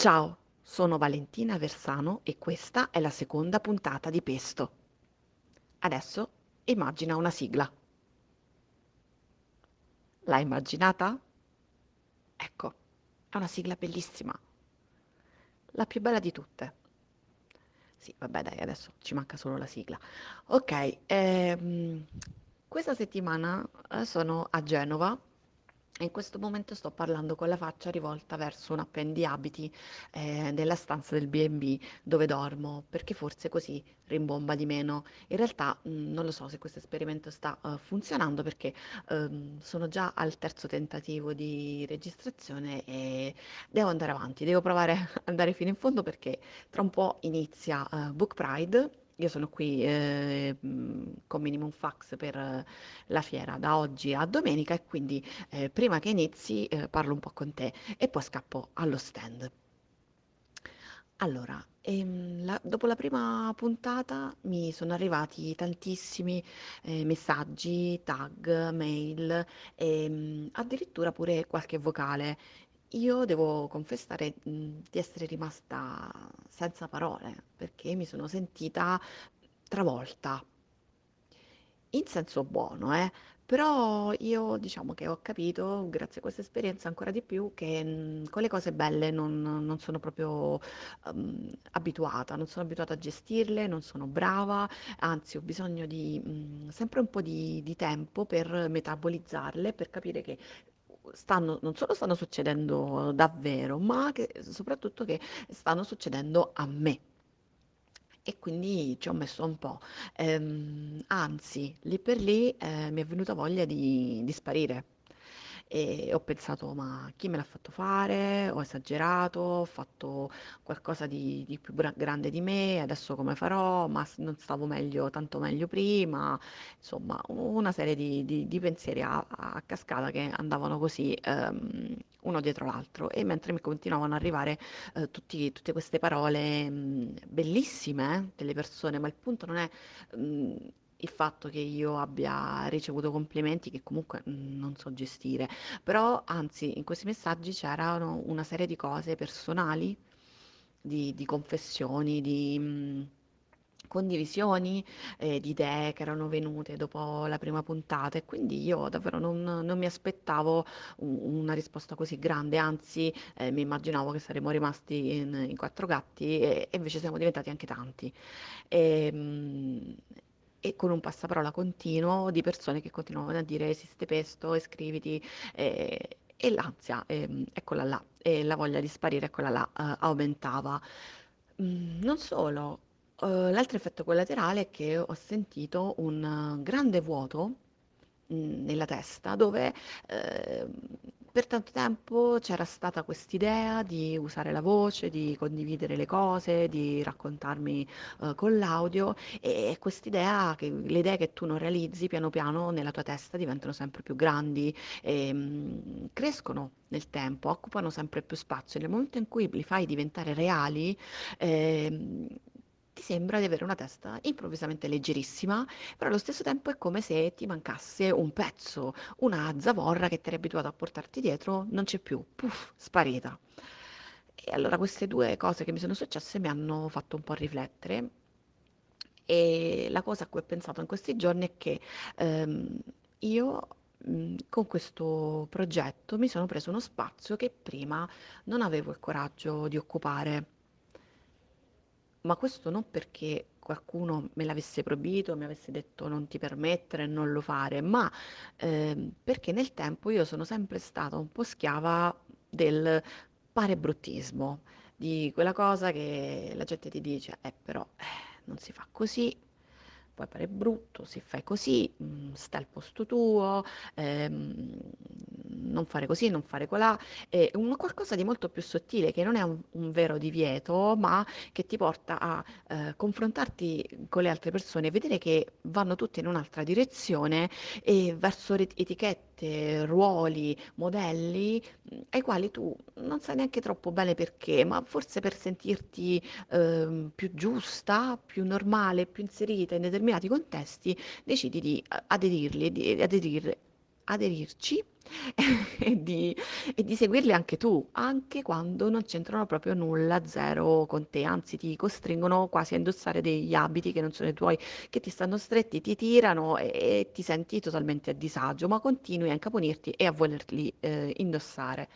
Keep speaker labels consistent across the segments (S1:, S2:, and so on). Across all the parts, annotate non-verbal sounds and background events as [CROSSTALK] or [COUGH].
S1: Ciao, sono Valentina Versano e questa è la seconda puntata di Pesto. Adesso immagina una sigla. L'hai immaginata? Ecco, è una sigla bellissima, la più bella di tutte. Sì, vabbè, dai, adesso ci manca solo la sigla. Ok, ehm, questa settimana eh, sono a Genova in questo momento sto parlando con la faccia rivolta verso un appendiabiti eh, nella stanza del B&B dove dormo, perché forse così rimbomba di meno. In realtà mh, non lo so se questo esperimento sta eh, funzionando perché ehm, sono già al terzo tentativo di registrazione e devo andare avanti, devo provare [LAUGHS] ad andare fino in fondo perché tra un po' inizia eh, Book Pride. Io sono qui eh, con Minimum Fax per eh, la fiera da oggi a domenica e quindi eh, prima che inizi eh, parlo un po' con te e poi scappo allo stand. Allora, ehm, la- dopo la prima puntata mi sono arrivati tantissimi eh, messaggi, tag, mail, e addirittura pure qualche vocale. Io devo confessare, mh, di essere rimasta senza parole perché mi sono sentita travolta. In senso buono, eh, però io diciamo che ho capito, grazie a questa esperienza ancora di più, che mm, con le cose belle non, non sono proprio ehm, abituata, non sono abituata a gestirle, non sono brava, anzi ho bisogno di mm, sempre un po' di, di tempo per metabolizzarle, per capire che stanno, non solo stanno succedendo davvero, ma che, soprattutto che stanno succedendo a me. E quindi ci ho messo un po'. Ehm, anzi, lì per lì eh, mi è venuta voglia di, di sparire. E ho pensato, ma chi me l'ha fatto fare? Ho esagerato, ho fatto qualcosa di, di più grande di me, adesso come farò? Ma non stavo meglio, tanto meglio prima. Insomma, una serie di, di- di pensieri a, a cascata che andavano così, ehm, uno dietro l'altro. E mentre mi continuavano ad arrivare eh, tutti- tutte queste parole mh, bellissime eh, delle persone, ma il punto non è mh, il fatto che io abbia ricevuto complimenti che comunque mh, non so gestire, però anzi in questi messaggi c'erano una serie di cose personali, di, di confessioni, di... mh, condivisioni eh, di idee che erano venute dopo la prima puntata. E quindi io davvero non, non mi aspettavo un- una risposta così grande, anzi eh, mi immaginavo che saremmo rimasti in, in quattro gatti e, e invece siamo diventati anche tanti. E, mm, e con un passaparola continuo di persone che continuavano a dire esiste pesto, iscriviti e, e l'ansia, ehm, eccola là, e la voglia di sparire, eccola là, eh, aumentava. Mm, non solo, eh, l'altro effetto collaterale è che ho sentito un eh, grande vuoto mh, nella testa dove eh, per tanto tempo c'era stata quest'idea di usare la voce, di condividere le cose, di raccontarmi eh, con l'audio e quest'idea, che, le idee che tu non realizzi piano piano nella tua testa diventano sempre più grandi e mh, crescono nel tempo, occupano sempre più spazio. Nel momento in cui li fai diventare reali, ehm, ti sembra di avere una testa improvvisamente leggerissima però allo stesso tempo è come se ti mancasse un pezzo, una zavorra che ti eri abituato a portarti dietro, non c'è più, puff, sparita. E allora queste due cose che mi sono successe mi hanno fatto un po' riflettere e la cosa a cui ho pensato in questi giorni è che ehm, io mh, con questo progetto mi sono preso uno spazio che prima non avevo il coraggio di occupare. Ma questo non perché qualcuno me l'avesse proibito, mi avesse detto non ti permettere, non lo fare, ma ehm, perché nel tempo io sono sempre stata un po' schiava del parebruttismo, di quella cosa che la gente ti dice, eh però eh, non si fa così, poi pare brutto, se fai così, mh, sta al posto tuo, ehm, non fare così, non fare colà, è un qualcosa di molto più sottile, che non è un, un vero divieto, ma che ti porta a eh, confrontarti con le altre persone e vedere che vanno tutte in un'altra direzione e verso etichette, ruoli, modelli ai quali tu non sai neanche troppo bene perché, ma forse per sentirti ehm, più giusta, più normale, più inserita in determinati contesti, decidi di aderirli, di aderire aderirci [LAUGHS] e di, e di seguirli anche tu, anche quando non c'entrano proprio nulla, zero con te, anzi ti costringono quasi a indossare degli abiti che non sono i tuoi, che ti stanno stretti, ti tirano e, e ti senti totalmente a disagio, ma continui a incaponirti e a volerli eh, indossare.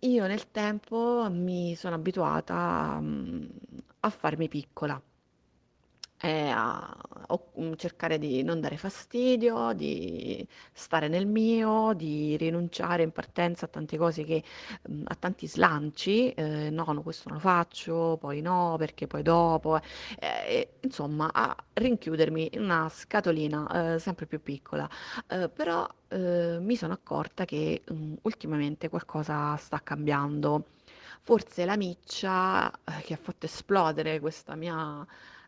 S1: Io nel tempo mi sono abituata mm, a farmi piccola e a o- mm, cercare di non dare fastidio, di stare nel mio, di rinunciare in partenza a tante cose che, mm, a tanti slanci, eh, no, no, questo non lo faccio, poi no, perché poi dopo, eh, e, insomma, a rinchiudermi in una scatolina, eh, sempre più piccola. Eh, però, eh, mi sono accorta che, mm, ultimamente qualcosa sta cambiando. Forse la miccia, eh, che ha fatto esplodere questa mia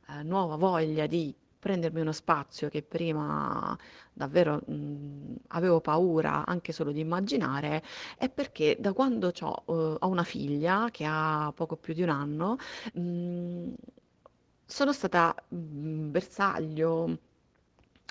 S1: eh, nuova voglia di prendermi uno spazio che prima davvero mh, avevo paura anche solo di immaginare, è perché da quando c'ho, eh, ho una figlia che ha poco più di un anno, mh, sono stata mh, bersaglio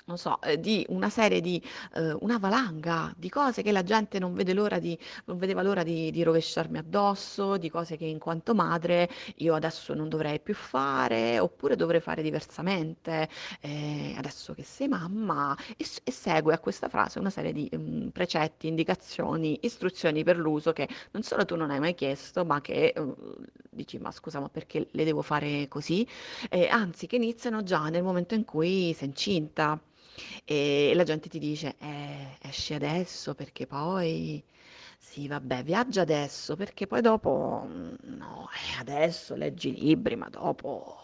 S1: non so, eh, di una serie di, eh, una valanga di cose che la gente non vede l'ora di, non vedeva l'ora di, di rovesciarmi addosso, di cose che in quanto madre io adesso non dovrei più fare, oppure dovrei fare diversamente, eh, adesso che sei mamma, e, e segue a questa frase una serie di mm, precetti, indicazioni, istruzioni per l'uso che non solo tu non hai mai chiesto, ma che eh, dici, ma scusa, ma perché le devo fare così? Eh, anzi, che iniziano già nel momento in cui sei incinta. E la gente ti dice, eh, esci adesso perché poi, sì, vabbè, viaggia adesso perché poi dopo, mm, no, eh, adesso leggi i libri, ma dopo...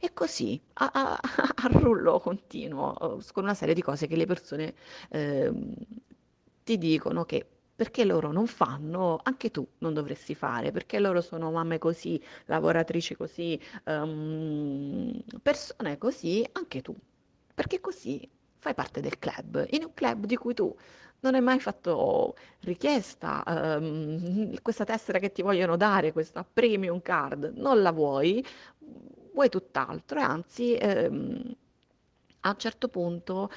S1: E così, a, a- [LAUGHS] a rullo continuo, eh, con una serie di cose che le persone ehm, ti dicono che perché loro non fanno, anche tu non dovresti fare, perché loro sono mamme così, lavoratrici così, ehm, persone così, anche tu. Perché così fai parte del club, in un club di cui tu non hai mai fatto richiesta, ehm, questa tessera che ti vogliono dare, questa premium card, non la vuoi, vuoi tutt'altro e anzi, ehm, a un certo punto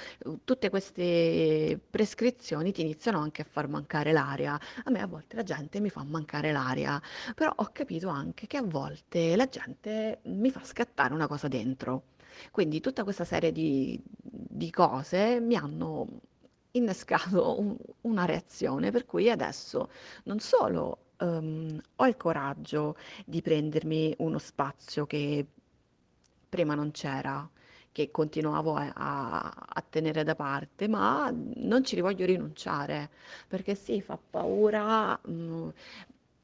S1: tutte queste prescrizioni ti iniziano anche a far mancare l'aria. A me a volte la gente mi fa mancare l'aria, però ho capito anche che a volte la gente mi fa scattare una cosa dentro. Quindi tutta questa serie di, di cose mi hanno innescato un- una reazione per cui adesso non solo ehm, ho il coraggio di prendermi uno spazio che prima non c'era, che continuavo a, a- tenere da parte, ma non ci voglio rinunciare, perché sì, fa paura, mm,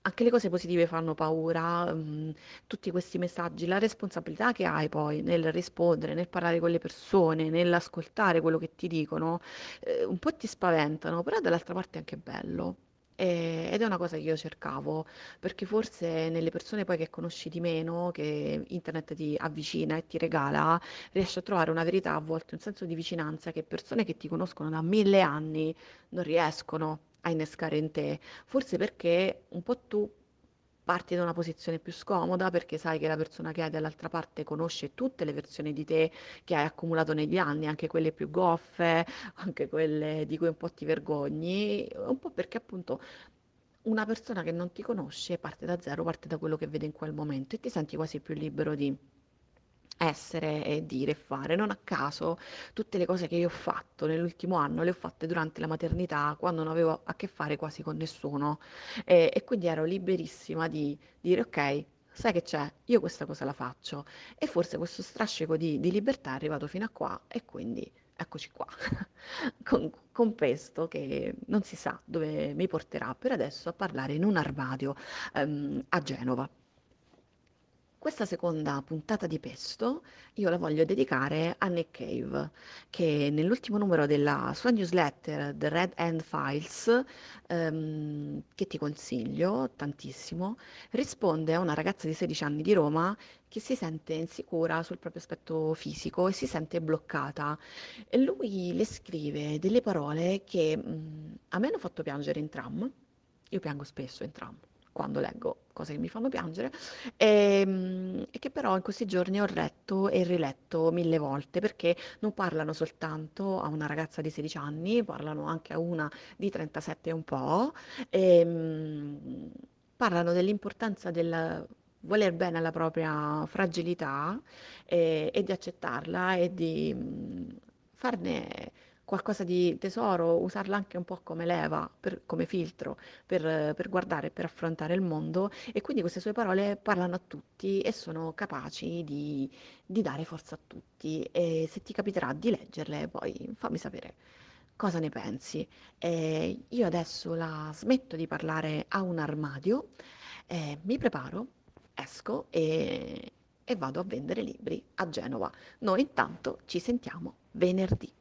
S1: anche le cose positive fanno paura, mm, tutti questi messaggi, la responsabilità che hai poi nel rispondere, nel parlare con le persone, nell'ascoltare quello che ti dicono, eh, un po' ti spaventano, però dall'altra parte è anche bello. Ed è una cosa che io cercavo, perché forse nelle persone poi che conosci di meno, che internet ti avvicina e ti regala, riesci a trovare una verità, a volte un senso di vicinanza che persone che ti conoscono da mille anni non riescono a innescare in te. Forse perché un po' tu parti da una posizione più scomoda, perché sai che la persona che hai dall'altra parte conosce tutte le versioni di te che hai accumulato negli anni, anche quelle più goffe, anche quelle di cui un po' ti vergogni, un po' perché appunto una persona che non ti conosce parte da zero, parte da quello che vede in quel momento e ti senti quasi più libero di essere e dire e fare. Non a caso tutte le cose che io ho fatto nell'ultimo anno le ho fatte durante la maternità, quando non avevo a che fare quasi con nessuno e, e quindi ero liberissima di dire ok. Sai che c'è? Io questa cosa la faccio e forse questo strascico di, di libertà è arrivato fino a qua e quindi eccoci qua [LAUGHS] con, con questo che non si sa dove mi porterà per adesso a parlare in un armadio ehm, a Genova. Questa seconda puntata di Pesto io la voglio dedicare a Nick Cave, che nell'ultimo numero della sua newsletter The Red Hand Files, ehm, che ti consiglio tantissimo, risponde a una ragazza di 16 anni di Roma che si sente insicura sul proprio aspetto fisico e si sente bloccata. E lui le scrive delle parole che mm, a me hanno fatto piangere in tram. Io piango spesso in tram quando leggo cose che mi fanno piangere, ehm, e che però in questi giorni ho letto e riletto mille volte perché non parlano soltanto a una ragazza di 16 anni, parlano anche a una di 37 e un po', ehm, parlano dell'importanza del voler bene alla propria fragilità e, e di accettarla e di mh, farne qualcosa di tesoro, usarla anche un po' come leva, per- come filtro per, per guardare, per affrontare il mondo e quindi queste sue parole parlano a tutti e sono capaci di, di dare forza a tutti e se ti capiterà di leggerle poi fammi sapere cosa ne pensi. Eh, io adesso la smetto di parlare a un armadio, eh, mi preparo, esco e, e vado a vendere libri a Genova. Noi intanto ci sentiamo venerdì.